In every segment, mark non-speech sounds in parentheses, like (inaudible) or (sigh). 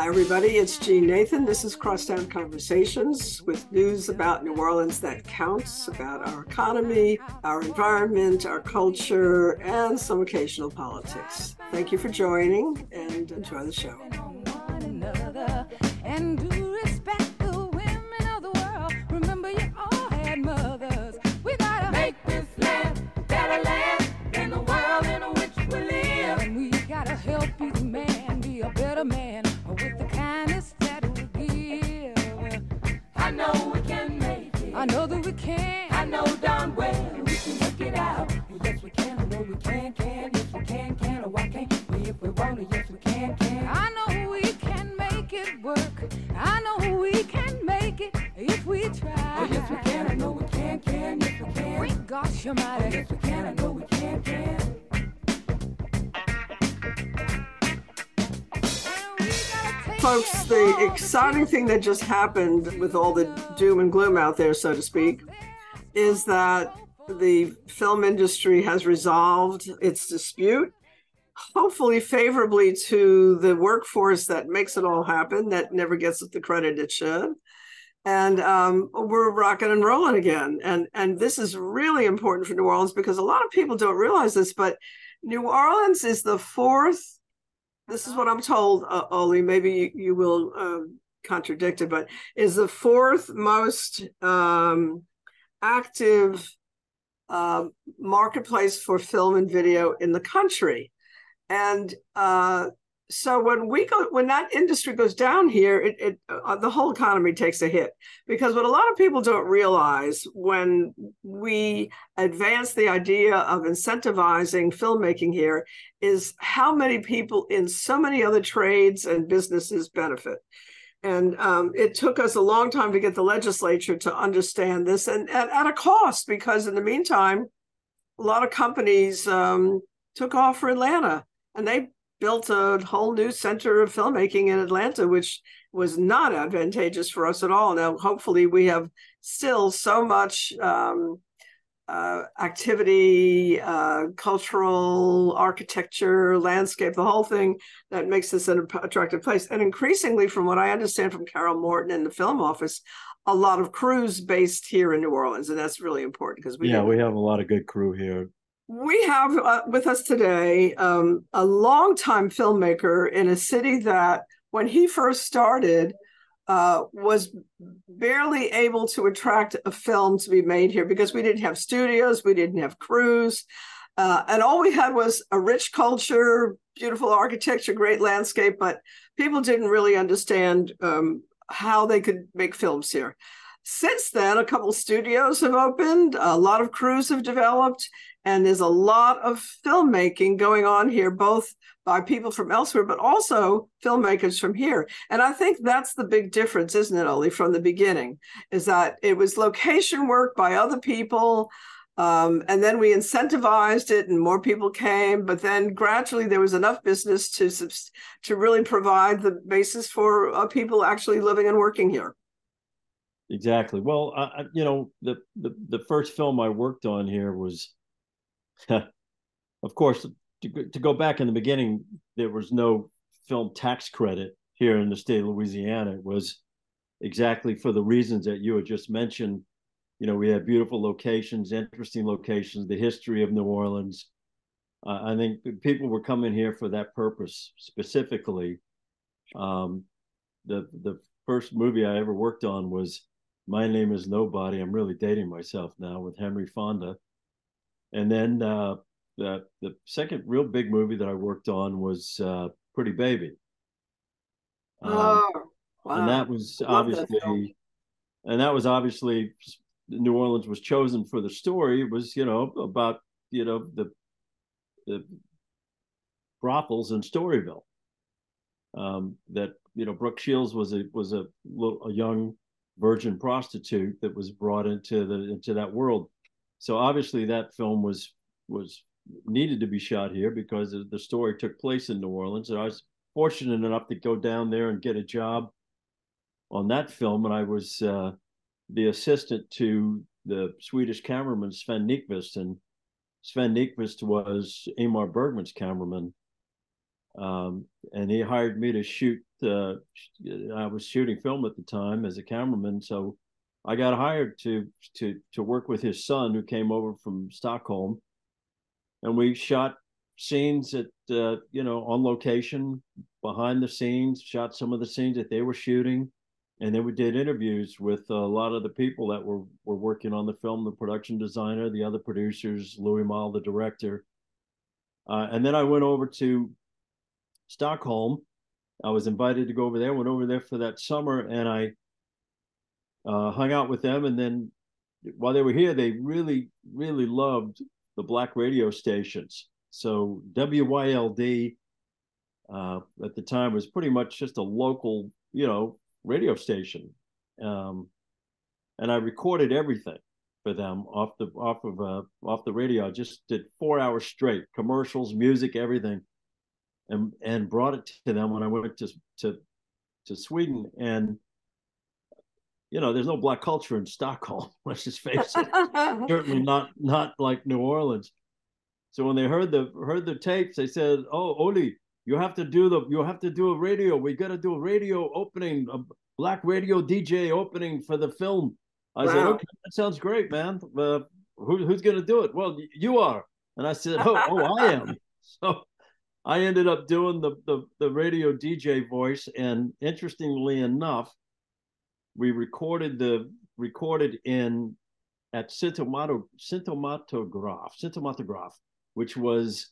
Hi, everybody. It's Jeanne Nathan. This is Crosstown Conversations with news about New Orleans that counts, about our economy, our environment, our culture, and some occasional politics. Thank you for joining and enjoy the show. Gosh we can. I know we can, can. folks, the exciting thing that just happened with all the doom and gloom out there, so to speak, is that the film industry has resolved its dispute, hopefully favorably to the workforce that makes it all happen, that never gets the credit it should. And um, we're rocking and rolling again. And, and this is really important for New Orleans because a lot of people don't realize this, but New Orleans is the fourth this is what I'm told, uh, Oley. Maybe you, you will um, contradict it, but is the fourth most um, active uh, marketplace for film and video in the country. And uh, so when we go when that industry goes down here it, it uh, the whole economy takes a hit. Because what a lot of people don't realize when we advance the idea of incentivizing filmmaking here is how many people in so many other trades and businesses benefit. And um, it took us a long time to get the legislature to understand this and, and at a cost because in the meantime a lot of companies um, took off for atlanta and they built a whole new center of filmmaking in Atlanta, which was not advantageous for us at all. Now, hopefully, we have still so much um, uh, activity, uh, cultural architecture, landscape, the whole thing that makes this an attractive place. And increasingly, from what I understand from Carol Morton in the film office, a lot of crews based here in New Orleans, and that's really important because we yeah we have a lot of good crew here we have uh, with us today um, a longtime filmmaker in a city that, when he first started, uh, was barely able to attract a film to be made here because we didn't have studios, we didn't have crews, uh, and all we had was a rich culture, beautiful architecture, great landscape, but people didn't really understand um, how they could make films here. Since then, a couple studios have opened, a lot of crews have developed, and there's a lot of filmmaking going on here, both by people from elsewhere, but also filmmakers from here. And I think that's the big difference, isn't it, Oley, from the beginning, is that it was location work by other people. Um, and then we incentivized it and more people came but then gradually there was enough business to to really provide the basis for uh, people actually living and working here exactly well you know the, the the first film i worked on here was (laughs) of course, to, to go back in the beginning, there was no film tax credit here in the state of Louisiana. It was exactly for the reasons that you had just mentioned. You know, we had beautiful locations, interesting locations, the history of New Orleans. Uh, I think people were coming here for that purpose specifically. Um, the the first movie I ever worked on was My Name Is Nobody. I'm really dating myself now with Henry Fonda. And then uh, the the second real big movie that I worked on was uh, Pretty Baby. Um, oh, wow. And that was obviously, that and that was obviously New Orleans was chosen for the story. It was you know about you know the the brothels in Storyville. Um, that you know Brooke Shields was a was a a young virgin prostitute that was brought into the into that world so obviously that film was was needed to be shot here because the story took place in New Orleans, and I was fortunate enough to go down there and get a job on that film, and I was uh, the assistant to the Swedish cameraman Sven Nykvist, and Sven Nykvist was Ingmar Bergman's cameraman. um, and he hired me to shoot. Uh, I was shooting film at the time as a cameraman, so I got hired to to to work with his son, who came over from Stockholm, and we shot scenes at uh, you know on location behind the scenes shot some of the scenes that they were shooting. And then we did interviews with a lot of the people that were were working on the film the production designer the other producers louis malle the director. Uh, and then i went over to stockholm. I was invited to go over there went over there for that summer and i uh, hung out with them and then while they were here they really really loved the black radio stations so wyld uh, at the time was pretty much just a local you know radio station, um, and I recorded everything for them off the off of uh, off the radio. I just did four hours straight, commercials, music, everything, and and brought it to them when I went to to to Sweden. And you know, there's no black culture in Stockholm. (laughs) Let's just face it. (laughs) Certainly not not like New Orleans. So when they heard the heard the tapes, they said, "Oh, Oley, you have to do the you have to do a radio we got to do a radio opening a black radio dj opening for the film i wow. said okay that sounds great man uh, who, who's going to do it well you are and i said oh, oh i am (laughs) so i ended up doing the, the the radio dj voice and interestingly enough we recorded the recorded in at Cintomato, Cinematograph, Cinematograph, which was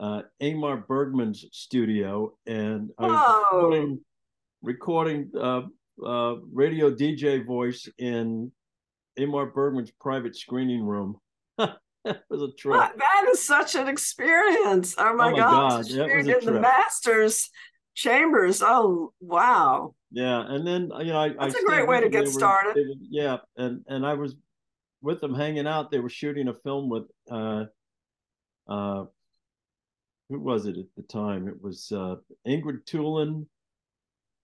uh, Ingmar Bergman's studio, and I was recording, recording uh, uh, radio DJ voice in Ingmar Bergman's private screening room. (laughs) that was a trip. that is such an experience. Oh my, oh my God. God. in the master's chambers. Oh, wow. Yeah. And then, you know, I, that's I a great way to get started. Were, yeah. And, and I was with them hanging out. They were shooting a film with, uh, uh, who was it at the time? It was uh, Ingrid Thulin,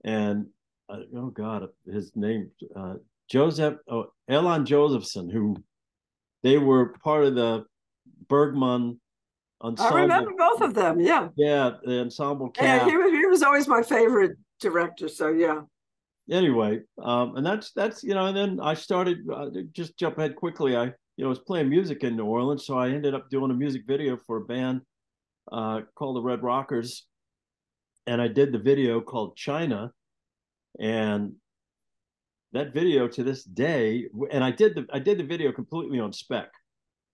and uh, oh god, his name uh, Joseph oh, Erland Josephson, who they were part of the Bergman ensemble. I remember both of them. Yeah, yeah, the ensemble cast. Yeah, he was he was always my favorite director. So yeah. Anyway, um, and that's that's you know, and then I started uh, just jump ahead quickly. I you know was playing music in New Orleans, so I ended up doing a music video for a band uh, called the Red Rockers, and I did the video called China, and that video to this day, and I did the I did the video completely on spec.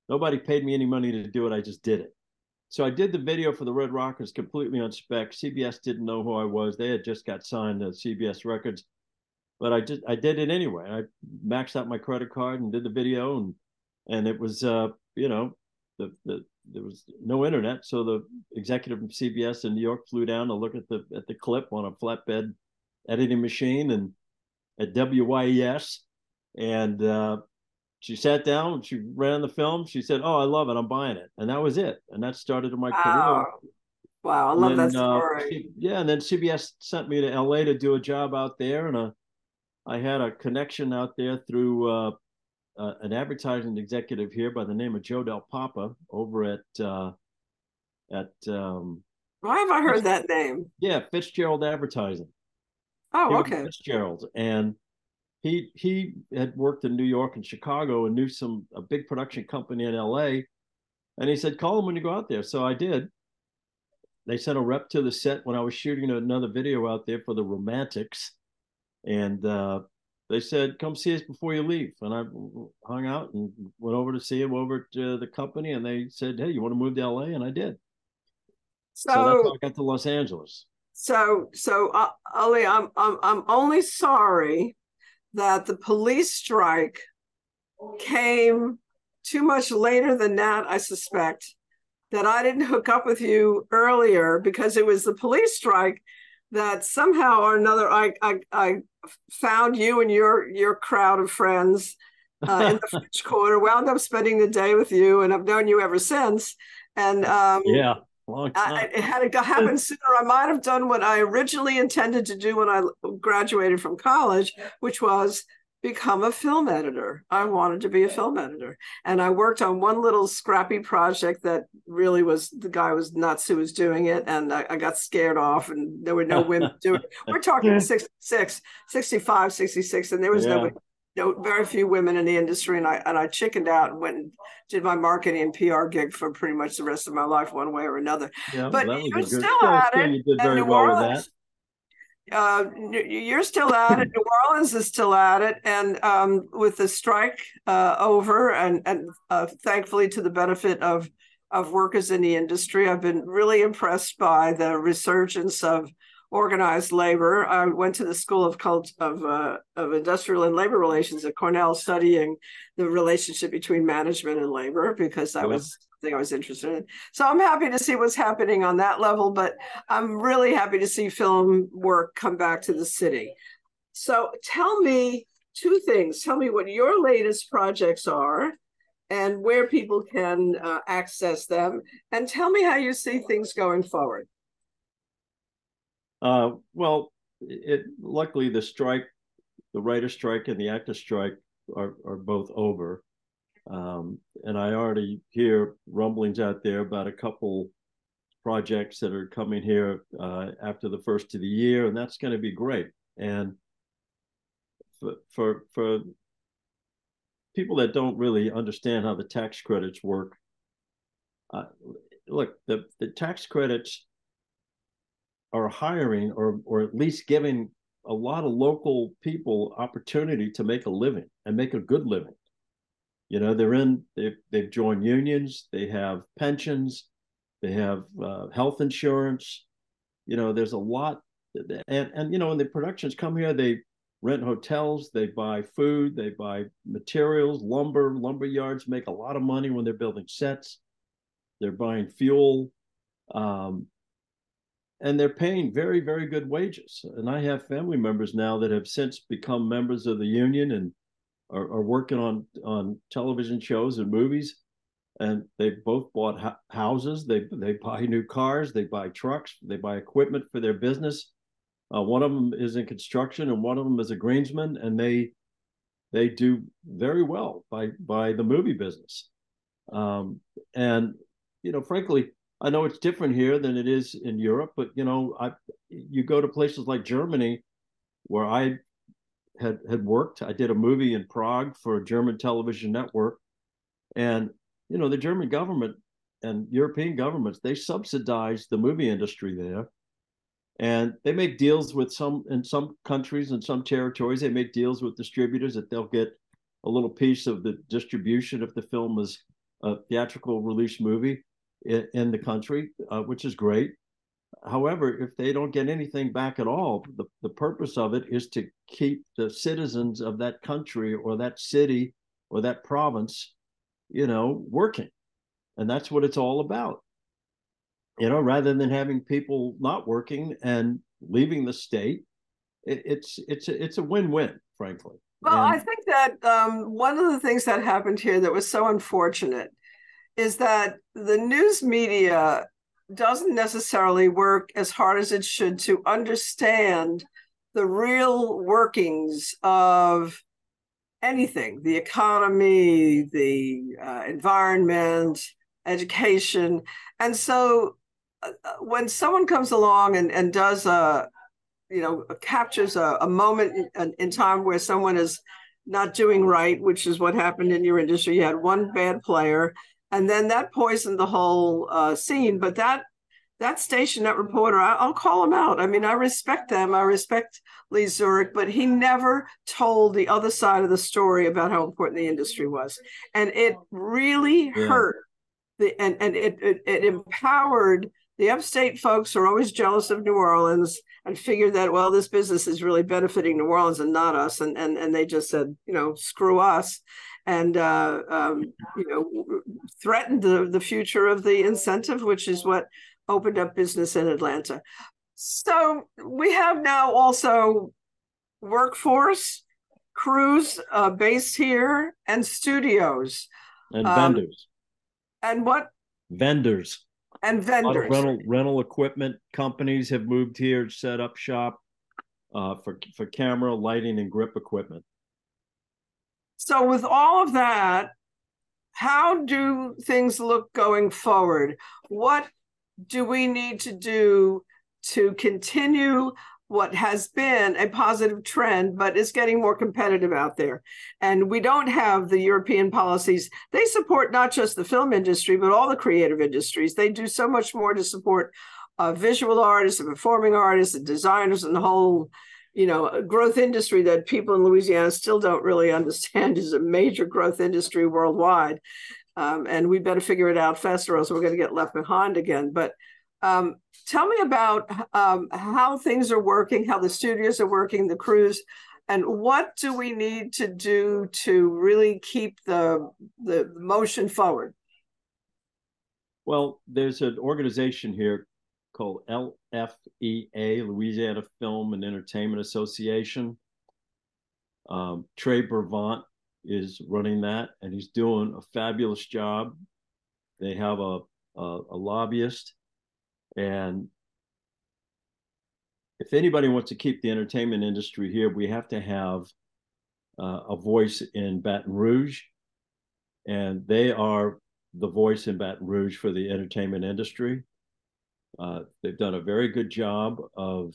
Nobody paid me any money to do it. I just did it. So I did the video for the Red Rockers completely on spec. CBS didn't know who I was. They had just got signed to CBS Records, but I just I did it anyway. I maxed out my credit card and did the video, and and it was uh you know the the there was no internet, so the executive from CBS in New York flew down to look at the at the clip on a flatbed editing machine and at WYES, and uh, she sat down. She ran the film. She said, "Oh, I love it. I'm buying it," and that was it. And that started my wow. career. Wow, I love then, that uh, story. Uh, she, yeah, and then CBS sent me to LA to do a job out there, and a, uh, I had a connection out there through uh, uh, an advertising executive here by the name of Joe Del Papa over at uh, at. Um, Why have I heard that name? Yeah, Fitzgerald Advertising. Oh, okay. Fitzgerald, and he he had worked in New York and Chicago and knew some a big production company in L.A. And he said, "Call him when you go out there." So I did. They sent a rep to the set when I was shooting another video out there for the Romantics, and uh, they said, "Come see us before you leave." And I hung out and went over to see him over to the company, and they said, "Hey, you want to move to LA?" And I did. So, so that's how I got to Los Angeles. So, so uh, Oley, I'm I'm I'm only sorry that the police strike came too much later than that. I suspect that I didn't hook up with you earlier because it was the police strike that somehow or another I I, I found you and your your crowd of friends uh, in the (laughs) French Quarter. Wound up spending the day with you, and I've known you ever since. And um, yeah, I, it had to happen sooner. I might have done what I originally intended to do when I graduated from college, which was become a film editor. I wanted to be a film editor. And I worked on one little scrappy project that really was the guy was nuts who was doing it. And I, I got scared off, and there were no women doing (laughs) it. We're talking 66, 65, 66, and there was yeah. nobody. No, very few women in the industry, and I and I chickened out and went and did my marketing and PR gig for pretty much the rest of my life, one way or another. Yeah, but you're still at it. You did very well Orleans, with that uh, you're still at it. New Orleans is still at it, and um, with the strike uh, over, and and uh, thankfully to the benefit of of workers in the industry, I've been really impressed by the resurgence of organized labor. I went to the School of Cult of uh, of Industrial and Labor Relations at Cornell, studying the relationship between management and labor because that was thing I was interested in. So I'm happy to see what's happening on that level, but I'm really happy to see film work come back to the city. So tell me two things. Tell me what your latest projects are and where people can uh, access them, and tell me how you see things going forward. Uh, well, it luckily the strike, the writer strike and the actor strike are, are both over. Um, and I already hear rumblings out there about a couple projects that are coming here uh, after the first of the year, and that's going to be great. And for, for for people that don't really understand how the tax credits work, uh, look, the the tax credits are hiring or or at least giving a lot of local people opportunity to make a living and make a good living you know, they're in, they've, they've joined unions, they have pensions, they have uh, health insurance. You know, there's a lot. And, and, you know, when the productions come here, they rent hotels, they buy food, they buy materials, lumber, lumber yards make a lot of money when they're building sets. They're buying fuel. Um, and they're paying very, very good wages. And I have family members now that have since become members of the union and are, are working on on television shows and movies, and they've both bought ha- houses. They they buy new cars. They buy trucks. They buy equipment for their business. Uh, one of them is in construction, and one of them is a greensman, and they they do very well by by the movie business. Um, and you know, frankly, I know it's different here than it is in Europe, but you know, I you go to places like Germany, where I had had worked. I did a movie in Prague for a German television network, and you know the German government and European governments they subsidize the movie industry there, and they make deals with some in some countries and some territories. They make deals with distributors that they'll get a little piece of the distribution if the film is a theatrical release movie in, in the country, uh, which is great. However, if they don't get anything back at all, the, the purpose of it is to keep the citizens of that country or that city or that province, you know, working. And that's what it's all about. You know, rather than having people not working and leaving the state, it, it's it's a, it's a win-win, frankly. Well, and, I think that um, one of the things that happened here that was so unfortunate is that the news media doesn't necessarily work as hard as it should to understand the real workings of anything the economy, the uh, environment, education. And so uh, uh, when someone comes along and, and does a, you know, captures a, a moment in, in time where someone is not doing right, which is what happened in your industry, you had one bad player and then that poisoned the whole uh, scene. But that that station, that reporter, I, will call him out. I mean, I respect them. I respect Lee Zurik, but he never told the other side of the story about how important the industry was, and it really yeah. hurt. The and and it, it it empowered the upstate folks are always jealous of New Orleans and figured that well, this business is really benefiting New Orleans and not us, and and and they just said, you know, screw us and uh, um, you know threatened the, the future of the incentive, which is what opened up business in Atlanta. So we have now also workforce, crews uh, based here, and studios. And um, vendors. And what? Vendors. And vendors. rental rental equipment companies have moved here, set up shop uh, for for camera, lighting, and grip equipment. So, with all of that, how do things look going forward? What do we need to do to continue what has been a positive trend, but it's getting more competitive out there. And we don't have the European policies. They support not just the film industry, but all the creative industries. They do so much more to support uh, visual artists and performing artists and designers and the whole, you know, a growth industry that people in Louisiana still don't really understand (laughs) is a major growth industry worldwide. Um, and we better figure it out faster, or else we're going to get left behind again. But um, tell me about um, how things are working, how the studios are working, the crews, and what do we need to do to really keep the the motion forward? Well, there's an organization here called LFEA, Louisiana Film and Entertainment Association. Um, Trey Burvant is running that, and he's doing a fabulous job. They have a, a, a lobbyist and if anybody wants to keep the entertainment industry here, we have to have uh, a voice in Baton Rouge. And they are the voice in Baton Rouge for the entertainment industry. Uh, they've done a very good job of,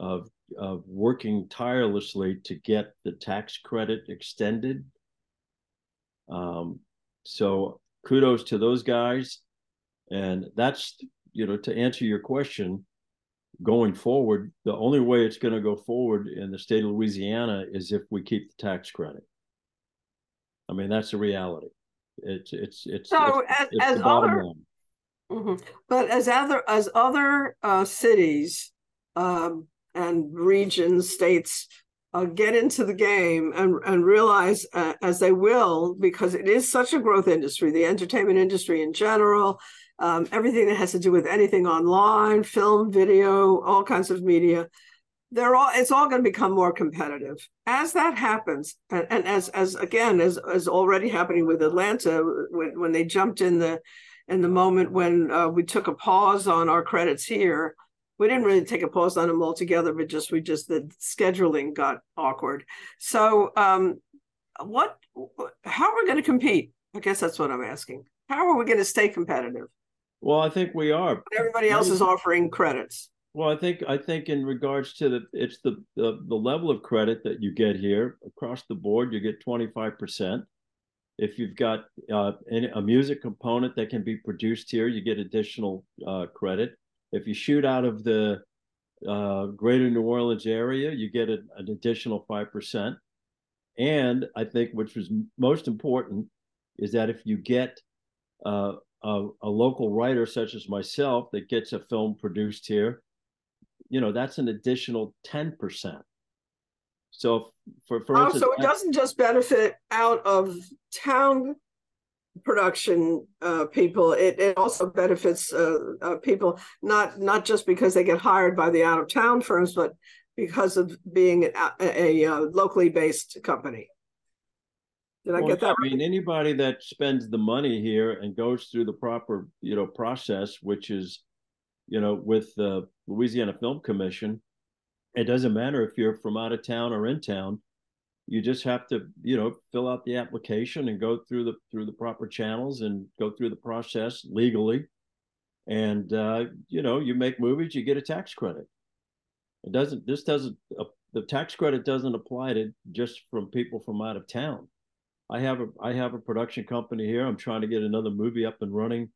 of, of working tirelessly to get the tax credit extended. Um, so kudos to those guys. And that's you know, to answer your question, going forward, the only way it's going to go forward in the state of Louisiana is if we keep the tax credit. I mean, that's the reality. It's it's it's so it's, as, it's as other, mm-hmm. but as other as other uh, cities um, and regions, states uh, get into the game and and realize uh, as they will because it is such a growth industry, the entertainment industry in general, um, everything that has to do with anything online, film, video, all kinds of media. They're all it's all going to become more competitive. As that happens, and, and as as again as as already happening with Atlanta when when they jumped in the in the moment when uh, we took a pause on our credits here. We didn't really take a pause on them altogether, but just we just the scheduling got awkward. So um, what how are we going to compete? I guess that's what I'm asking. How are we going to stay competitive? Well, I think we are. Everybody else is offering credits. Well, I think I think in regards to the it's the the, the level of credit that you get here across the board, you get twenty five percent. If you've got uh, a music component that can be produced here, you get additional uh, credit. If you shoot out of the uh, greater New Orleans area, you get a, an additional 5%. And I think, which was most important, is that if you get uh, a, a local writer such as myself that gets a film produced here, you know, that's an additional 10%. So for, for oh, instance, so it doesn't just benefit out of town production uh, people it, it also benefits uh, uh, people not not just because they get hired by the out of town firms but because of being a, a, a uh, locally based company did I get that? I mean, anybody that spends the money here and goes through the proper, you know, process, which is, you know, with the Louisiana Film Commission, it doesn't matter if you're from out of town or in town. You just have to, you know, fill out the application and go through the through the proper channels and go through the process legally. And uh, you know, you make movies, you get a tax credit. It doesn't. This doesn't. Uh, the tax credit doesn't apply to just from people from out of town I have a I have a production company here. I'm trying to get another movie up and running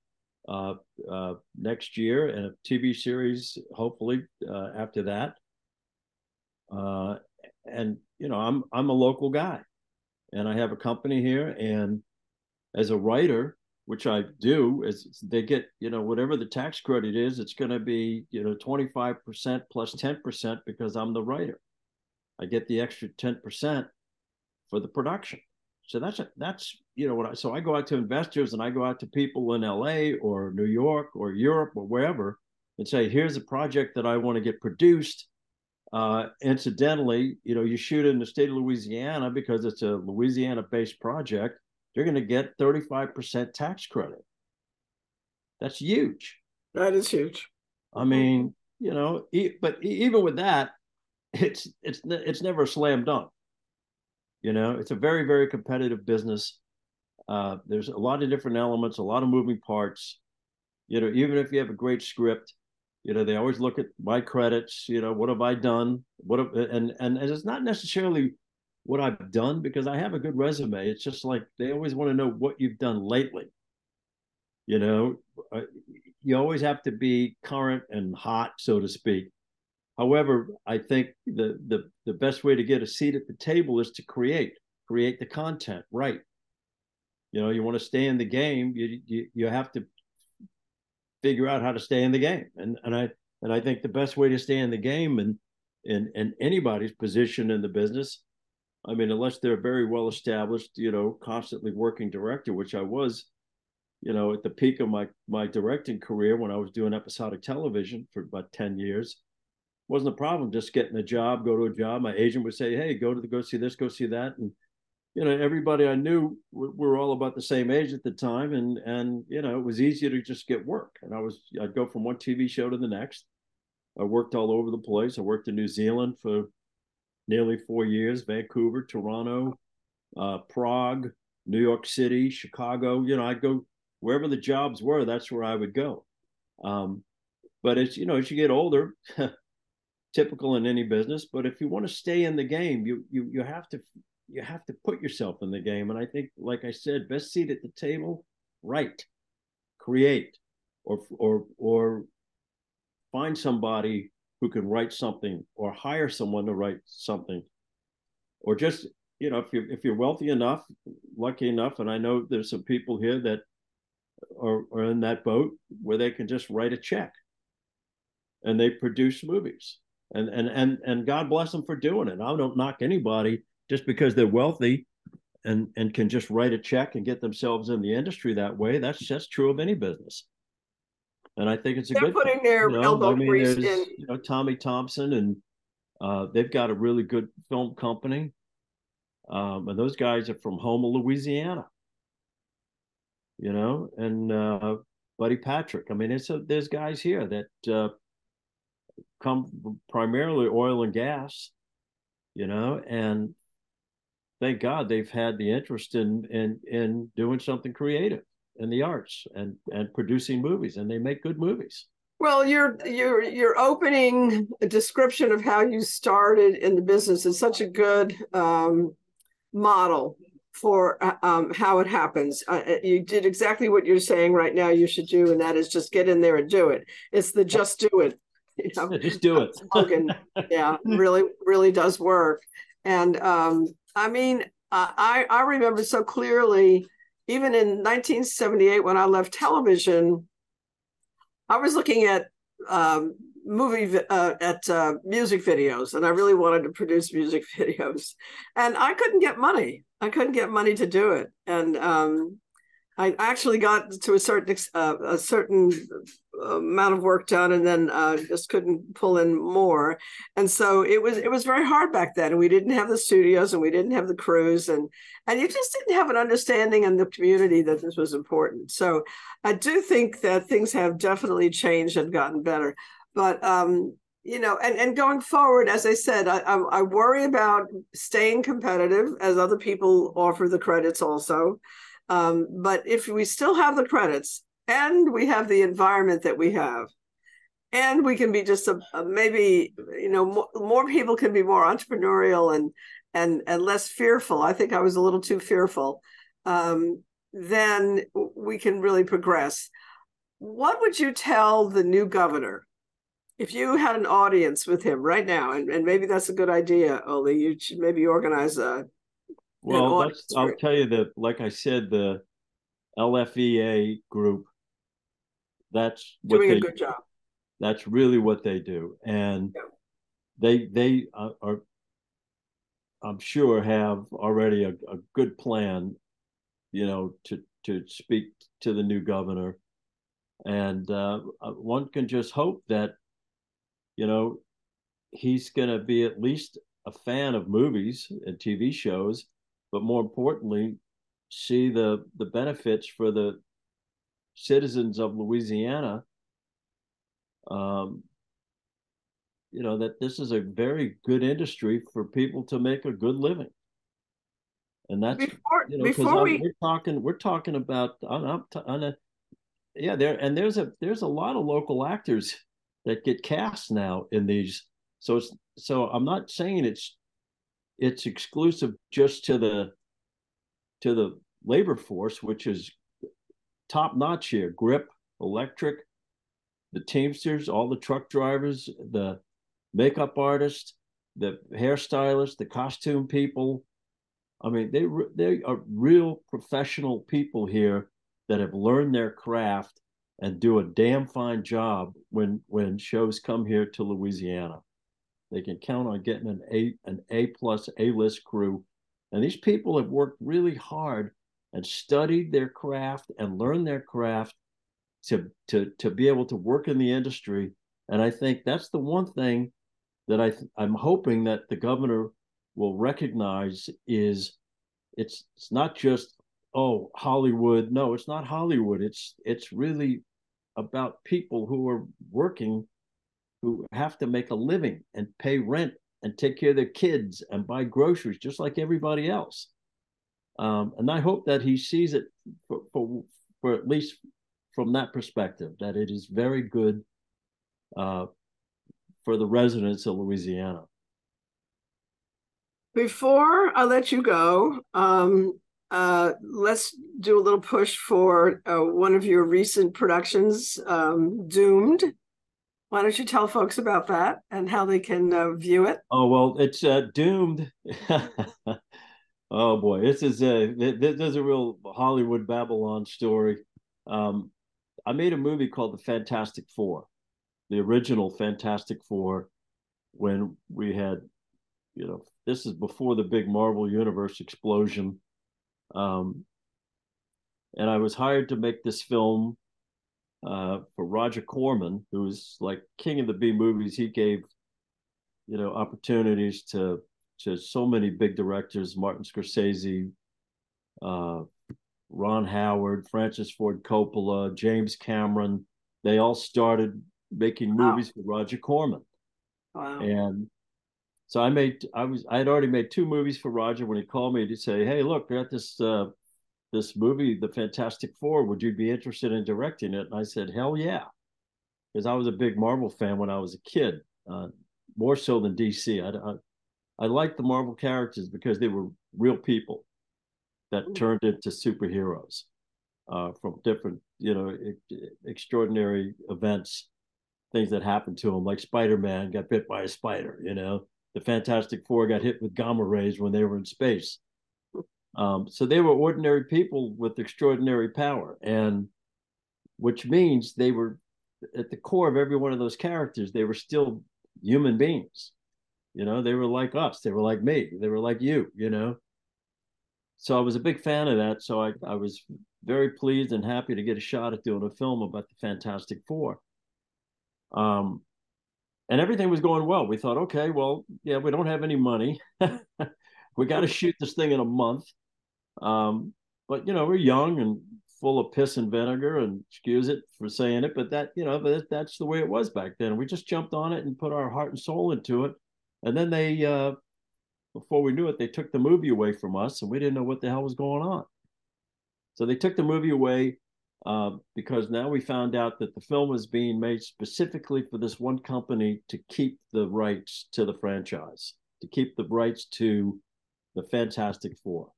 uh, uh, next year and a TV series hopefully uh, after that. Uh, and you know, I'm I'm a local guy, and I have a company here. And as a writer, which I do, is they get you know whatever the tax credit is, it's going to be you know 25 percent plus 10 percent because I'm the writer. I get the extra 10 percent for the production. So that's a, that's you know what I so I go out to investors and I go out to people in LA or New York or Europe or wherever and say, here's a project that I want to get produced. Uh, incidentally, you know, you shoot in the state of Louisiana because it's a Louisiana-based project. You're going to get 35% tax credit. That's huge. That is huge. I mean, you know, but even with that, it's it's it's never a slam dunk You know, it's a very, very competitive business. Uh, there's a lot of different elements, a lot of moving parts. You know, even if you have a great script, you know, they always look at my credits. You know, what have I done? What have, and and, it's not necessarily what I've done because I have a good resume. It's just like they always want to know what you've done lately. You know, uh, you always have to be current and hot, so to speak. However, I think the the the best way to get a seat at the table is to create, create the content, right? You know, you want to stay in the game, you you, you have to figure out how to stay in the game. And and I and I think the best way to stay in the game and in in anybody's position in the business, I mean, unless they're very well established, you know, constantly working director, which I was, you know, at the peak of my my directing career when I was doing episodic television for about 10 years. Wasn't a problem just getting a job, go to a job. My agent would say, Hey, go to the go see this, go see that. And you know, everybody I knew we were all about the same age at the time, and and you know, it was easier to just get work. And I was, I'd go from one TV show to the next. I worked all over the place. I worked in New Zealand for nearly four years, Vancouver, Toronto, uh, Prague, New York City, Chicago. You know, I'd go wherever the jobs were. That's where I would go. Um, but it's you know, as you get older, (laughs) typical in any business. But if you want to stay in the game, you you you have to you have to put yourself in the game. And I think, like I said, best seat at the table, write, create, or or or find somebody who can write something, or hire someone to write something, or just you know, if you if you're wealthy enough, lucky enough, and I know there's some people here that are, are in that boat where they can just write a check and they produce movies and and and and God bless them for doing it. I don't knock anybody just because they're wealthy and and can just write a check and get themselves in the industry that way. That's just true of any business. And I think it's a good. They're good putting their you know, elbow I mean, grease in. You know, Tommy Thompson and uh, they've got a really good film company. Um, and those guys are from Houma, Louisiana. You know, and uh, Buddy Patrick. I mean, it's a, there's guys here that uh, come primarily oil and gas, you know, and thank God they've had the interest in in in doing something creative in the arts and and producing movies, and they make good movies. Well, your your your opening description of how you started in the business is such a good um, model for uh, um, how it happens. Uh, uh, you did exactly what you're saying right now. You should do, and that is just get in there and do it. It's the just do it. (laughs) You know, yeah, just do it. yeah, really, really does work. And um, I mean, I I remember so clearly, even in 1978 when I left television, I was looking at um, movie uh, at uh, music videos, and I really wanted to produce music (laughs) videos, and I couldn't get money. I couldn't get money to do it, and um, I actually got to a certain uh, a certain amount of work done, and then uh, just couldn't pull in more. And so it was it was very hard back then. And we didn't have the studios, and we didn't have the crews, and and you just didn't have an understanding in the community that this was important. So I do think that things have definitely changed and gotten better. But um, you know, and, and going forward, as I said, I, I, I worry about staying competitive as other people offer the credits also. Um, but if we still have the credits and we have the environment that we have, and we can be just a, a maybe you know more, more, people can be more entrepreneurial and and and less fearful. I think I was a little too fearful. Um, then we can really progress. What would you tell the new governor if you had an audience with him right now? And, and maybe that's a good idea, Oley. You should maybe organize a well, I'll tell you that, like I said, the LFEA group, that's what doing they, a good job. That's really what they do, and yeah. they they are, I'm sure, have already a, a good plan, you know, to to speak to the new governor, and uh, uh one can just hope that, you know, he's going to be at least a fan of movies and TV shows but more importantly, see the the benefits for the citizens of Louisiana. Um, you know that this is a very good industry for people to make a good living. and that's before, you know before we... we're talking we're talking about on, on a, yeah there and there's a there's a lot of local actors that get cast now in these so it's so i'm not saying it's it's exclusive just to the to the labor force which is top notch here grip electric the teamsters all the truck drivers the makeup artists the hairstylists the costume people I mean, they they are real professional people here that have learned their craft and do a damn fine job when when shows come here to Louisiana. They can count on getting an A an A plus A list crew, and these people have worked really hard and studied their craft and learned their craft to to to be able to work in the industry. And I think that's the one thing that I I'm hoping that the governor will recognize is it's it's not just oh Hollywood. No, it's not Hollywood. It's it's really about people who are working who have to make a living and pay rent and take care of their kids and buy groceries just like everybody else. Um, and I hope that he sees it for, for, for at least from that perspective that it is very good uh, for the residents of Louisiana. Before I let you go, um, uh, let's do a little push for uh, one of your recent productions, um, Doomed. Why don't you tell folks about that and how they can uh, view it? Oh well, it's uh, Doomed. (laughs) oh boy, this is a this is a real Hollywood Babylon story. Um, I made a movie called The Fantastic Four, the original Fantastic Four, when we had, you know, this is before the big Marvel Universe explosion. Um, and I was hired to make this film uh, for Roger Corman, who's like king of the B movies. He gave, you know, opportunities to to so many big directors: Martin Scorsese, uh, Ron Howard, Francis Ford Coppola, James Cameron. They all started making movies wow. for Roger Corman. Wow. And so I made I was I had already made two movies for Roger when he called me to say, "Hey, look, we got this uh, this movie, The Fantastic Four. Would you be interested in directing it?" And I said, "Hell yeah," because I was a big Marvel fan when I was a kid, uh, more so than DC. I, I I liked the Marvel characters because they were real people that Ooh. turned into superheroes uh, from different, you know, extraordinary events, things that happened to them, like Spider Man got bit by a spider, you know the Fantastic Four got hit with gamma rays when they were in space. Um, so they were ordinary people with extraordinary power, and which means they were at the core of every one of those characters. They were still human beings. You know, they were like us. They were like me. They were like you. You know. So I was a big fan of that. So I, I was very pleased and happy to get a shot at doing a film about the Fantastic Four. Um, and everything was going well. We thought, okay, well, yeah, we don't have any money. (laughs) we got to shoot this thing in a month. Um, but you know, we're young and full of piss and vinegar, and excuse it for saying it, but that you know, that, that's the way it was back then. We just jumped on it and put our heart and soul into it, and then they, uh, before we knew it, they took the movie away from us, and we didn't know what the hell was going on. So they took the movie away uh, because now we found out that the film was being made specifically for this one company to keep the rights to the franchise, to keep the rights to the Fantastic Four.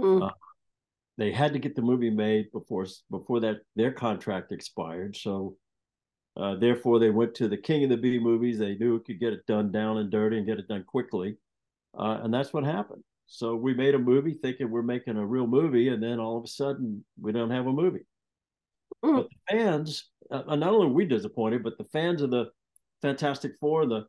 Mm. Uh, they had to get the movie made before before that their contract expired. So uh, therefore, they went to the king of the B movies. They knew it could get it done down and dirty and get it done quickly, uh, and that's what happened. So we made a movie thinking we're making a real movie, and then all of a sudden we don't have a movie. Mm. But the fans, uh, not only we disappointed, but the fans of the Fantastic Four, the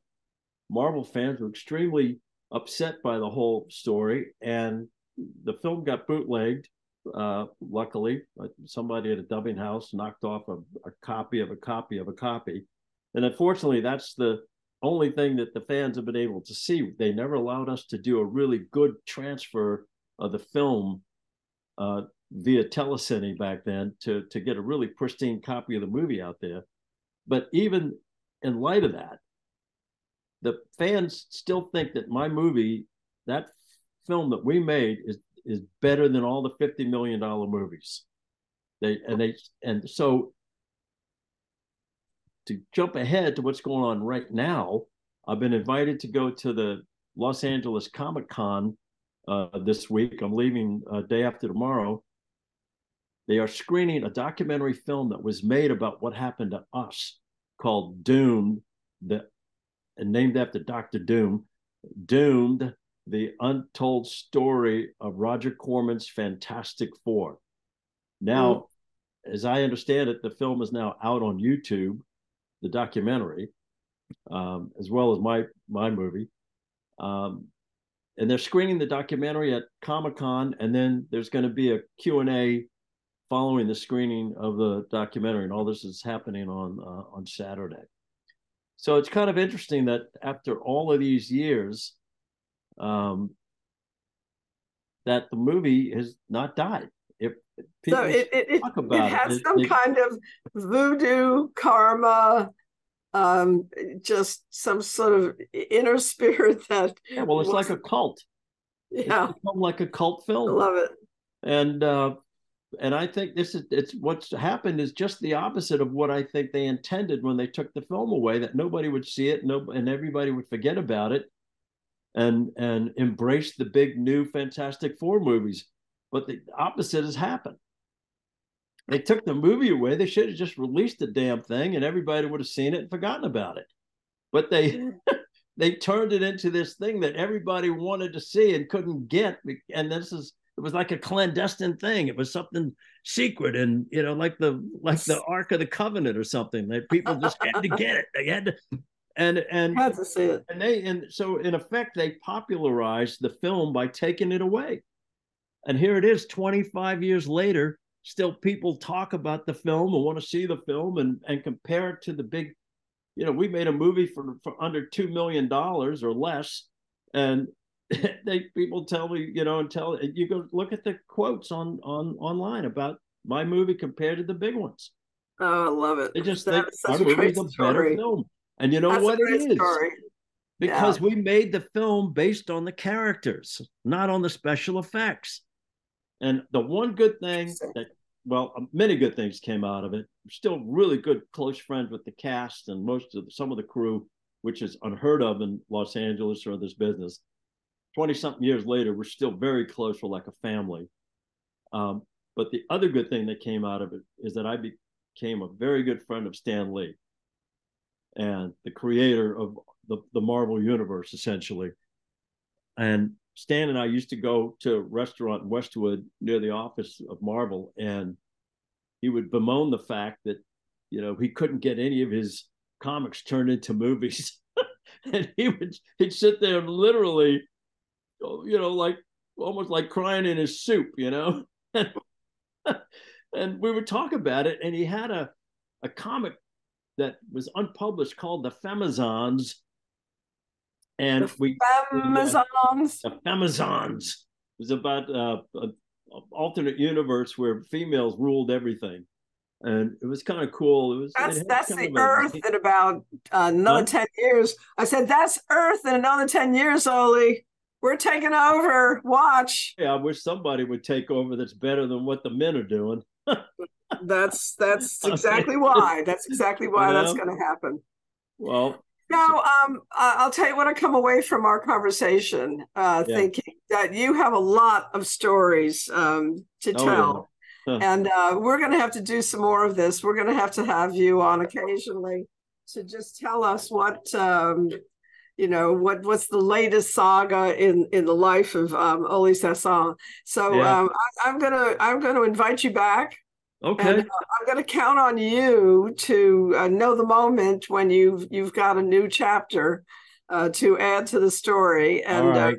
Marvel fans, were extremely upset by the whole story, and the film got bootlegged. Uh, luckily, somebody at a dubbing house knocked off a, a copy of a copy of a copy, and unfortunately, that's the only thing that the fans have been able to see. They never allowed us to do a really good transfer of the film uh, via telecine back then to to get a really pristine copy of the movie out there. But even in light of that, the fans still think that my movie, that film that we made is is better than all the fifty million dollar movies. They and they and so to jump ahead to what's going on right now, I've been invited to go to the Los Angeles Comic Con uh, this week. I'm leaving uh, day after tomorrow. They are screening a documentary film that was made about what happened to us called Doomed, the, and named after Dr. Doom. Doomed, the untold story of Roger Corman's Fantastic Four. Now, mm. as I understand it, the film is now out on YouTube, the documentary, um, as well as my my movie. Um, and they're screening the documentary at Comic Con, and then there's going to be a Q and A following the screening of the documentary, and all this is happening on uh, on Saturday. So it's kind of interesting that after all of these years, um, that the movie has not died. If so, it it, it, it has it, some it, kind of voodoo karma um, just some sort of inner (laughs) spirit that. Yeah, well, it's was, like a cult. Yeah, like a cult film. I love it. And uh, and I think this is it's what's happened is just the opposite of what I think they intended when they took the film away. That nobody would see it, no, and everybody would forget about it, and and embrace the big new Fantastic Four movies. But the opposite has happened they took the movie away. They should have just released the damn thing, and everybody would have seen it and forgotten about it. But they (laughs) they turned it into this thing that everybody wanted to see and couldn't get. And this is it was like a clandestine thing. It was something secret, and you know, like the like the (laughs) Ark of the Covenant or something. That people just had to get it. They had to. And and to it. And they and so in effect they popularized the film by taking it away. And here it is, 25 years later, still people talk about the film and want to see the film and and compare it to the big you know we made a movie for for under two million dollars or less and (laughs) they people tell me you know and tell you go look at the quotes on on online about my movie compared to the big ones oh i love it they just think our movie's a better film and you know That's what it is story. because yeah. we made the film based on the characters not on the special effects and the one good thing that, well, um, many good things came out of it. We're still really good, close friends with the cast and most of the, some of the crew, which is unheard of in Los Angeles or this business. 20 something years later, we're still very close. We're like a family. Um, but the other good thing that came out of it is that I became a very good friend of Stan Lee and the creator of the, the Marvel universe, essentially. And Stan and I used to go to a restaurant in Westwood near the office of Marvel, and he would bemoan the fact that you know he couldn't get any of his comics turned into movies, (laughs) and he would he'd sit there literally, you know, like almost like crying in his soup, you know. (laughs) and we would talk about it, and he had a a comic that was unpublished called the Femizons and the we Femizons. The Femizons it was about uh, an alternate universe where females ruled everything, and it was kind of cool. It was that's that's the Earth in about uh, another huh? ten years. I said that's Earth in another ten years, Oley. We're taking over. Watch. Yeah, I wish somebody would take over that's better than what the men are doing. (laughs) that's that's (laughs) exactly why. That's exactly why that's going to happen. Well, now, um, I'll tell you what I come away from our conversation uh, yeah. thinking that you have a lot of stories um, to oh, tell. Yeah. And uh, we're going to have to do some more of this. We're going to have to have you on occasionally to just tell us what, um, you know, what what's the latest saga in in the life of um, Oley Sassone. So yeah. um, I, I'm gonna I'm gonna invite you back Okay. And, uh, I'm going to count on you to uh, know the moment when you've you've got a new chapter uh, to add to the story, and uh, right.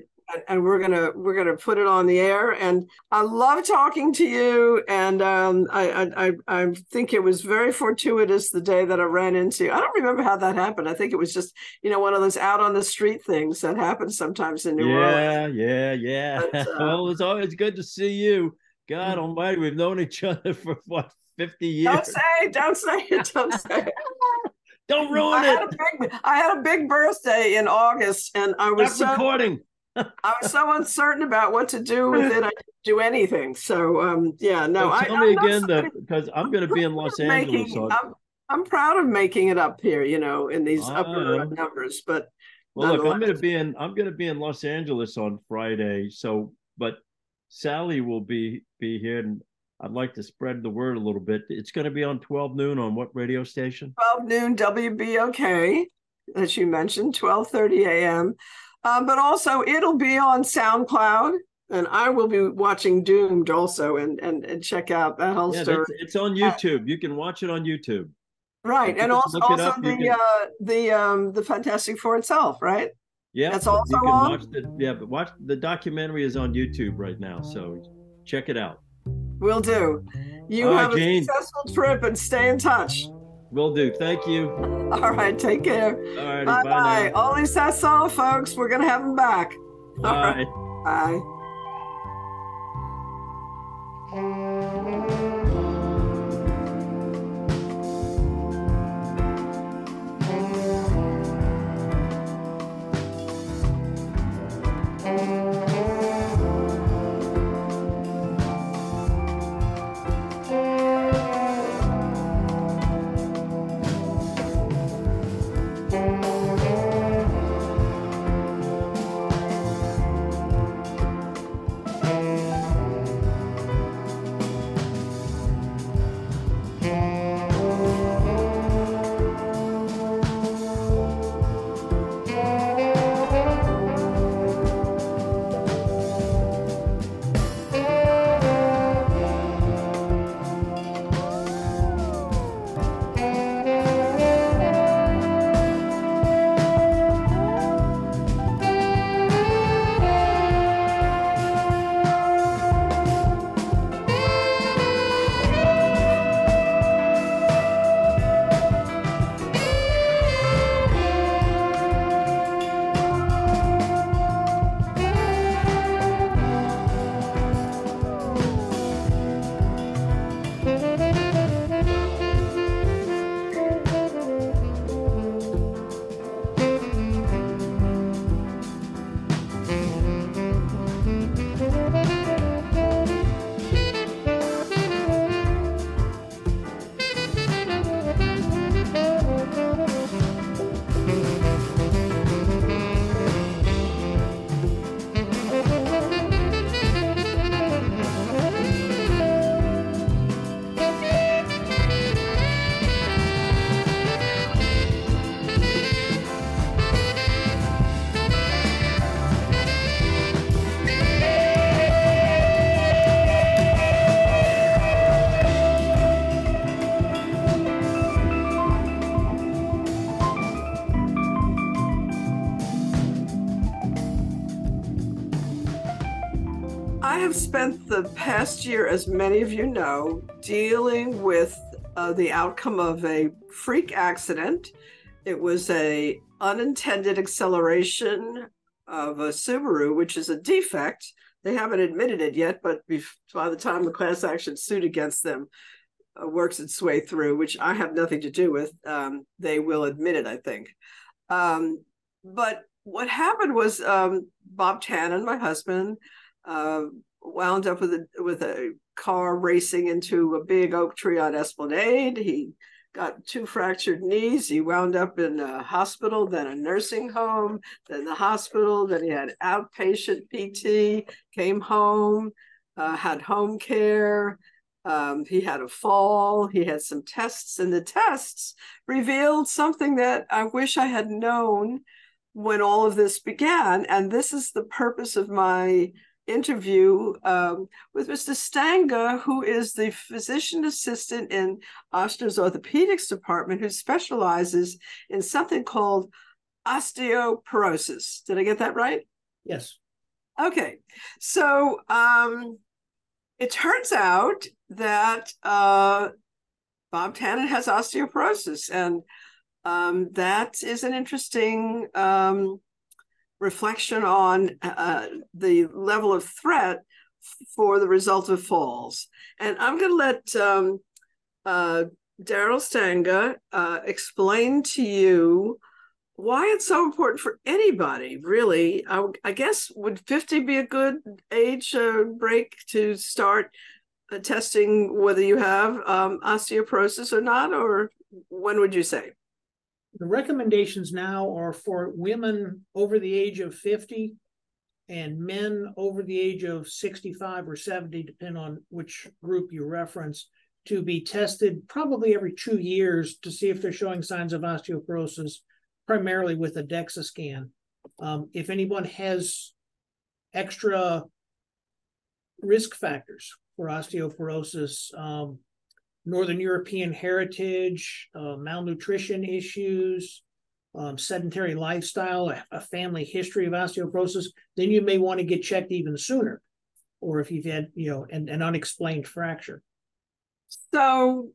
and we're gonna we're gonna put it on the air. And I love talking to you, and um, I, I I think it was very fortuitous the day that I ran into. You. I don't remember how that happened. I think it was just you know one of those out on the street things that happens sometimes in New yeah, Orleans. Yeah, yeah, yeah. (laughs) Well, it's always good to see you. God Almighty, we've known each other (laughs) for what fifty years. Don't say, don't say it, don't say it. (laughs) don't ruin I it. Had a big, I had a big birthday in August, and I was Stop so, recording. (laughs) I was so uncertain about what to do with it. I didn't do anything. So um, yeah, no. Tell I, me I'm again, somebody- because I'm going to be in Los Angeles. making, I'm, I'm proud of making it up here, you know, in these I upper numbers. But well, look, I'm going to be in. I'm going to be in Los Angeles on Friday. So, but Sally will be be here, and I'd like to spread the word a little bit. It's going to be on 12 noon on what radio station? 12 noon WBOK, as you mentioned, 12:30 a.m. Um, but also it'll be on SoundCloud, and I will be watching Doomed also, and and, and check out that whole Yeah, story. it's on YouTube. You can watch it on YouTube. Right, and also also up, the can- uh, the um the Fantastic Four itself, right? Yeah, That's also you can on? watch the yeah, but watch the documentary is on YouTube right now, so check it out. Will do. You All right, have a Jane. successful trip and stay in touch. Will do. Thank you. All right, take care. All righty, Bye bye, bye. now. Only that's folks. We're gonna have him back. All right. Bye. Bye. I the past year, as many of you know, dealing with uh, the outcome of a freak accident. It was a unintended acceleration of a Subaru, which is a defect. They haven't admitted it yet, but by the time the class action suit against them uh, works its way through, which I have nothing to do with, um, they will admit it, I think. Um, but what happened was um, Bob Tannen, my husband, uh, wound up with a with a car racing into a big oak tree on Esplanade. He got two fractured knees. He wound up in a hospital, then a nursing home, then the hospital. Then he had outpatient PT. Came home, uh, had home care. Um, he had a fall. He had some tests, and the tests revealed something that I wish I had known when all of this began. And this is the purpose of my interview um, with Mr. Stanga, who is the physician assistant in Ochsner's orthopedics department, who specializes in something called osteoporosis. Did I get that right? Yes. Okay, so um, it turns out that uh, Bob Tannen has osteoporosis, and um, that is an interesting um, reflection on uh, the level of threat for the result of falls. And I'm going to let um, uh, Daryl Stanga uh, explain to you why it's so important for anybody, really. I, I guess would 50 be a good age uh, break to start uh, testing whether you have um, osteoporosis or not, or when would you say? The recommendations now are for women over the age of 50 and men over the age of 65 or 70, depending on which group you reference, to be tested probably every two years to see if they're showing signs of osteoporosis, primarily with a DEXA scan. Um, if anyone has extra risk factors for osteoporosis, um, Northern European heritage, uh, malnutrition issues, um, sedentary lifestyle, a, a, family history of osteoporosis, then you may want to get checked even sooner. Or if you've had, you know, an, an unexplained fracture. So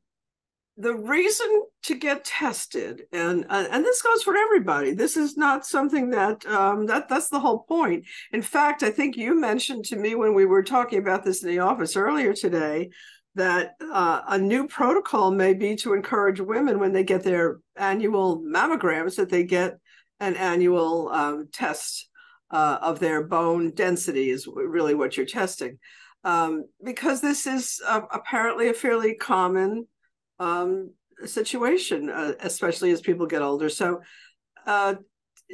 the reason to get tested and uh, and this goes for everybody this is not something that um, that that's the whole point in fact i think you mentioned to me when we were talking about this in the office earlier today that uh, a new protocol may be to encourage women when they get their annual mammograms that they get an annual um, test uh, of their bone density is really what you're testing. Um, because this is uh, apparently a fairly common um, situation uh, especially as people get older. So uh,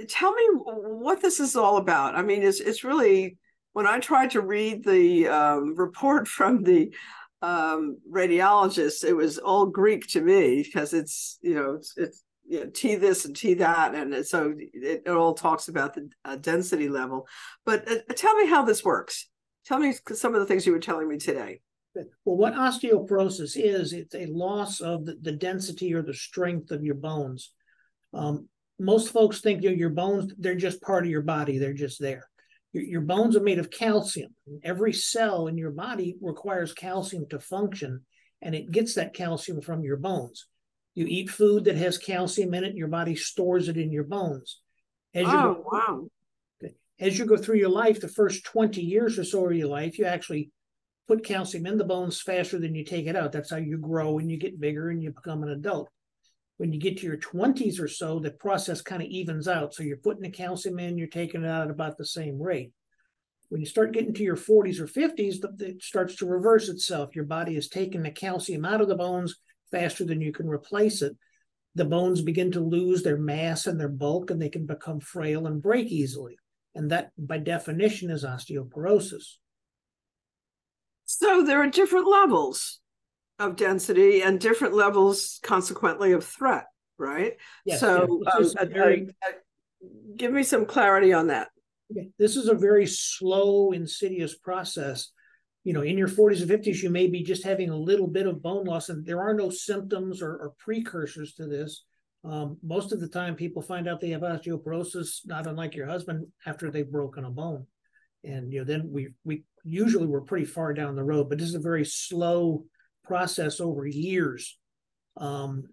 tell me what this is all about. I mean it's, it's really when i tried to read the um, report (laughs) from the um, radiologist, it was all Greek to me because it's you know it's, it's you know, T this and T that, and so it, it all talks about the uh, density level. But uh, tell me how this works. Tell me some of the things you were telling me today. Well, what osteoporosis is, it's a loss of the, the density or the strength of your bones. Um, most folks think you know, your bones, they're just part of your body, they're just there. Your, your bones are made of calcium. Every cell in your body requires calcium to function, and it gets that calcium from your bones. You eat food that has calcium in it, your body stores it in your bones. As you oh, go, wow. As you go through your life, the first 20 years or so of your life, you actually put calcium in the bones faster than you take it out. That's how you grow and you get bigger and you become an adult when you get to your 20s or so, the process kind of evens out. So you're putting the calcium in, you're taking it out at about the same rate. When you start getting to your 40s or 50s, it starts to reverse itself. Your body is taking the calcium out of the bones faster than you can replace it. The bones begin to lose their mass and their bulk, and they can become frail and break easily. And that, by definition, is osteoporosis. So there are different levels of density and different levels consequently of threat right? Yes, so um, very... uh, give me some clarity on that. Okay. this is a very slow insidious process. You know in your 40s and 50s you may be just having a little bit of bone loss and there are no symptoms or, or precursors to this. Um, most of the time people find out they have osteoporosis not unlike your husband after they've broken a bone. And you know then we we usually we're pretty far down the road but this is a very slow process over years. Um,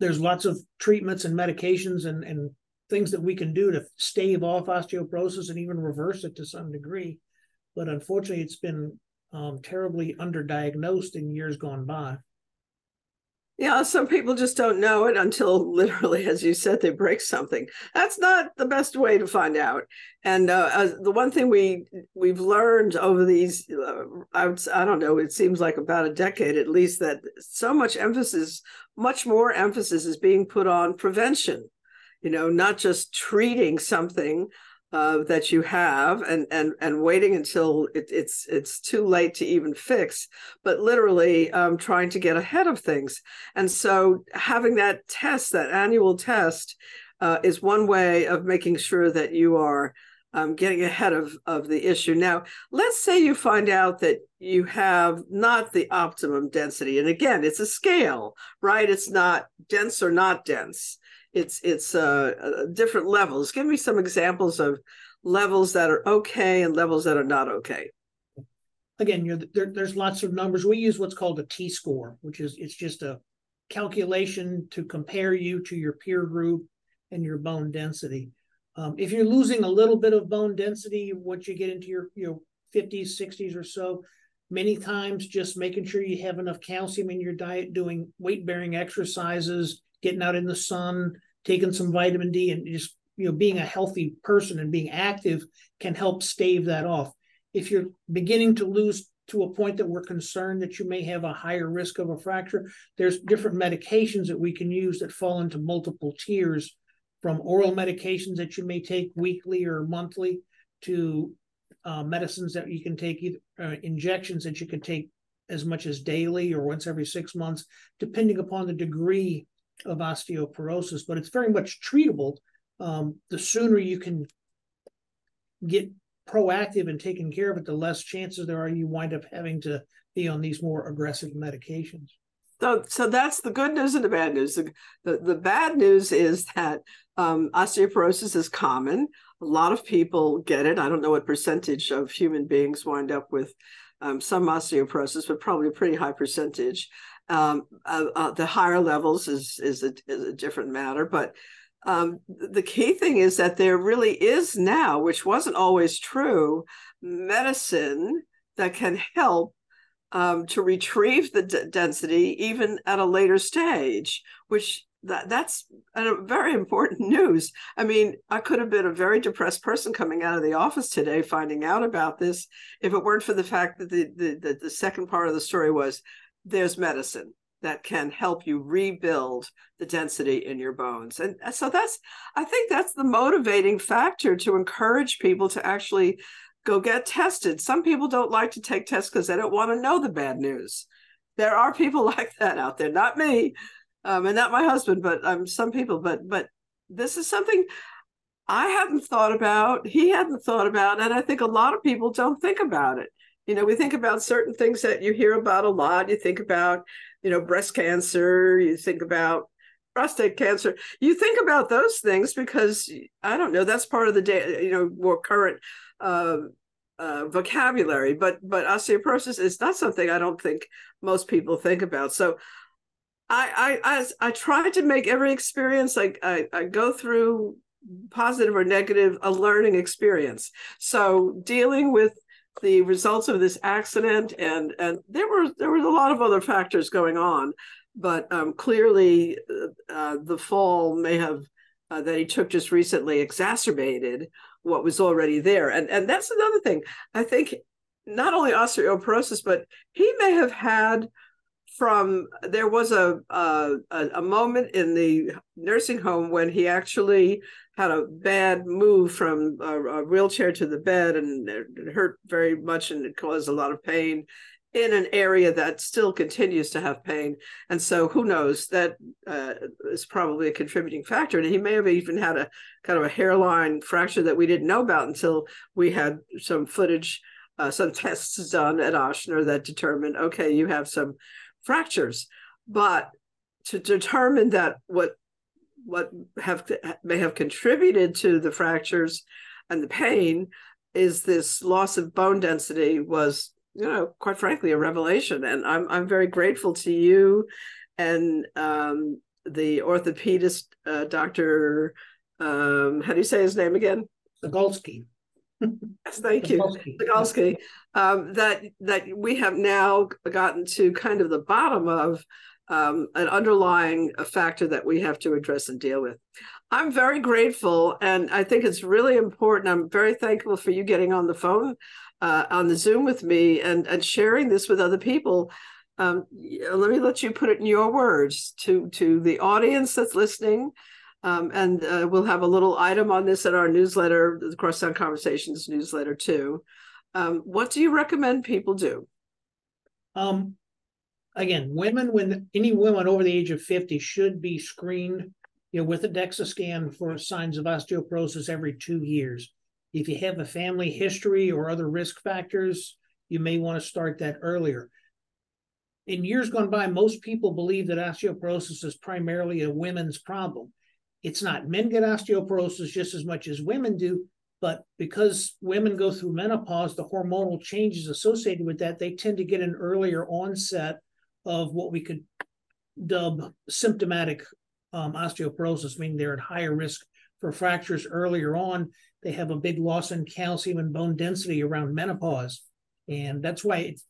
there's lots of treatments and medications and, and things that we can do to stave off osteoporosis and even reverse it to some degree. But unfortunately, it's been um, terribly underdiagnosed in years gone by. Yeah, some people just don't know it until literally, as you said, they break something. That's not the best way to find out. And uh, the one thing we we've learned over these, uh, I, I don't know, it seems like about a decade at least, that so much emphasis, much more emphasis, is being put on prevention. You know, not just treating something uh, that you have and and and waiting until it, it's it's too late to even fix but literally um, trying to get ahead of things and so having that test that annual test uh, is one way of making sure that you are um, getting ahead of, of the issue. Now, let's say you find out that you have not the optimum density. And again, it's a scale, right? It's not dense or not dense it's it's uh, uh, different levels. Give me some examples of levels that are okay and levels that are not okay. Again, you know, there, there's lots of numbers. We use what's called a T score, which is it's just a calculation to compare you to your peer group and your bone density. Um, if you're losing a little bit of bone density, once you get into your your 50s, 60s or so, many times just making sure you have enough calcium in your diet, doing weight bearing exercises, getting out in the sun, taking some vitamin D and just you know being a healthy person and being active can help stave that off. If you're beginning to lose to a point that we're concerned that you may have a higher risk of a fracture, there's different medications that we can use that fall into multiple tiers from oral medications that you may take weekly or monthly to uh, medicines that you can take, either uh, injections that you can take as much as daily or once every six months, depending upon the degree of osteoporosis. But it's very much treatable. Um, the sooner you can get proactive and taking care of it, the less chances there are you wind up having to be on these more aggressive medications. So, so that's the good news and the bad news. The, the, the bad news is that um, osteoporosis is common. A lot of people get it. I don't know what percentage of human beings wind up with um, some osteoporosis, but probably a pretty high percentage. Um, uh, uh, the higher levels is is a, is a different matter, but um, the key thing is that there really is now, which wasn't always true, medicine that can help um, to retrieve the d- density even at a later stage, which that that's a very important (laughs) news. I mean, I could have been a very depressed person coming out of the office today, finding out about this, if it weren't for the fact that the the, the, the second part of the story was there's medicine that can help you rebuild the density in your bones. And so that's, I think that's the motivating factor to encourage people to actually go get tested. Some people don't like to take tests because they don't want to know the bad news. There are people (laughs) like that out there, not me, um, and not my husband, but um, some people. But but this is something I hadn't thought about. He hadn't thought about, and I think a lot of people don't think about it. You know, we think about certain things that you hear about a lot. You think about, you know, breast cancer. You think about prostate cancer. You think about those things because I don't know. That's part of the day. You know, more current uh, uh, vocabulary. But but osteoporosis is not something I don't think most people think about. So I I I, I try to make every experience like I, I go through positive or negative a learning experience. So dealing with the results of this accident and and there were there was a lot of other factors going on but um, clearly uh, the fall may have uh, that he took just recently exacerbated what was already there. And and that's another thing. I think not only osteoporosis but he may have had from there was a, a a moment in the nursing home when he actually had a bad move from a, a wheelchair to the bed and it hurt very much and it caused a lot of pain in an area that still continues to have pain. And so who knows that uh, is probably a contributing factor. And he may have even had a kind of a hairline fracture that we didn't know about until we had some footage uh, some tests done at Ochsner that determined okay you have some fractures. But to determine that what what have may have contributed to the fractures and the pain is this loss of bone density was you know quite frankly a revelation and i'm i'm very grateful to you and um, the orthopedist uh, dr um, how do you say his name again Zagolski. Yes, (laughs) thank you, Zagolski. Um, that that we have now gotten to kind of the bottom of um, an underlying factor that we have to address and deal with. I'm very grateful, and I think it's really important. I'm very thankful for you getting on the phone, uh, on the Zoom with me, and and sharing this with other people. Um, let me let you put it in your words to to the audience that's listening um, and uh, we'll have a little item on this in our newsletter, the Crosstown Conversations newsletter too. Um, what do you recommend people do? Um, again, women, when any women over the age of 50 should be screened you know, with a DEXA scan for signs of osteoporosis every two years. If you have a family history or other risk factors, you may want to start that earlier. In years gone by, most people believe that osteoporosis is primarily a women's problem. It's not men get osteoporosis just as much as women do, but because women go through menopause, the hormonal changes associated with that, they tend to get an earlier onset of what we could dub symptomatic um, osteoporosis, meaning they're at higher risk for fractures earlier on. They have a big loss in calcium and bone density around menopause. And that's why it's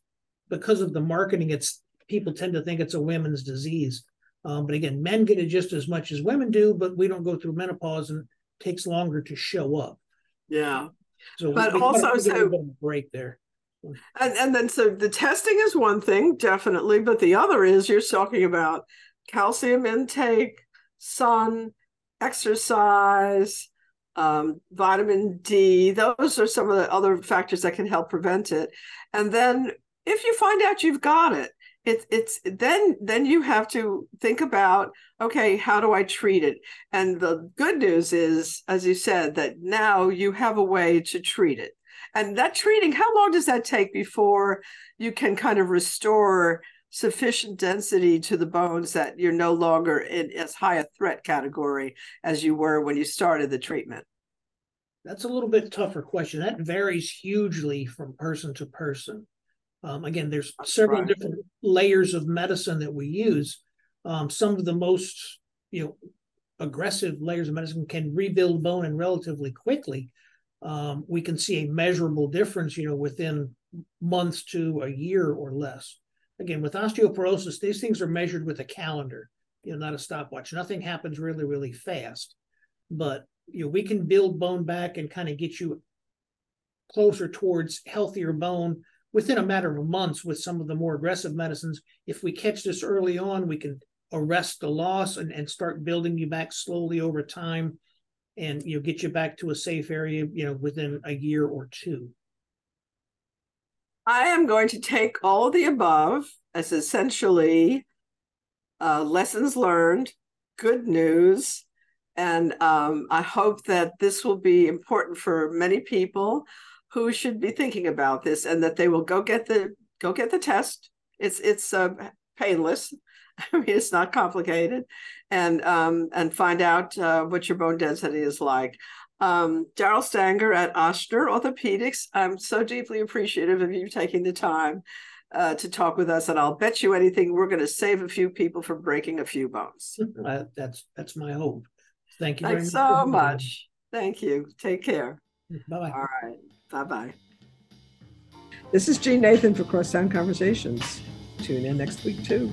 because of the marketing, it's people tend to think it's a women's disease. Um, but again, men get it just as much as women do, but we don't go through menopause and it takes longer to show up. Yeah. So, But also, gotta give it a so- break there. And and then so the testing is one thing, definitely, but the other is you're talking about calcium intake, sun, exercise, um, vitamin D. Those are some of the other factors that can help prevent it. And then if you find out you've got it, it's it's then then you have to think about okay, how do I treat it? And the good news is, as you said, that now you have a way to treat it. And that treating, how long does that take before you can kind of restore sufficient density to the bones that you're no longer in as high a threat category as you were when you started the treatment? That's a little bit tougher question. That varies hugely from person to person. Um, again, there's several right. different layers of medicine that we use. Um, some of the most, you know, aggressive layers of medicine can rebuild bone and relatively quickly. Um, we can see a measurable difference, you know, within months to a year or less. Again, with osteoporosis, these things are measured with a calendar, you know, not a stopwatch. Nothing happens really, really fast, but you know, we can build bone back and kind of get you closer towards healthier bone within a matter of months with some of the more aggressive medicines. If we catch this early on, we can arrest the loss and, and start building you back slowly over time and you know get you back to a safe area, you know, within a year or two. I am going to take all of the above as essentially uh, lessons learned, good news, and um, I hope that this will be important for many people who should be thinking about this, and that they will go get the go get the test. It's it's uh, painless. (laughs) I mean, it's not complicated, and um, and find out uh, what your bone density is like um, Daryl Stanga at Ochsner Orthopedics. I'm so deeply appreciative of you taking the time uh, to talk with us, and I'll bet you anything we're going to save a few people from breaking a few bones. (laughs) Uh, that's that's my hope. Thank you very Thanks much. so much. Thank you. Take care. Bye bye. All right. Bye bye. This is Jeanne Nathan for Crosstown Conversations. Tune in next week, too.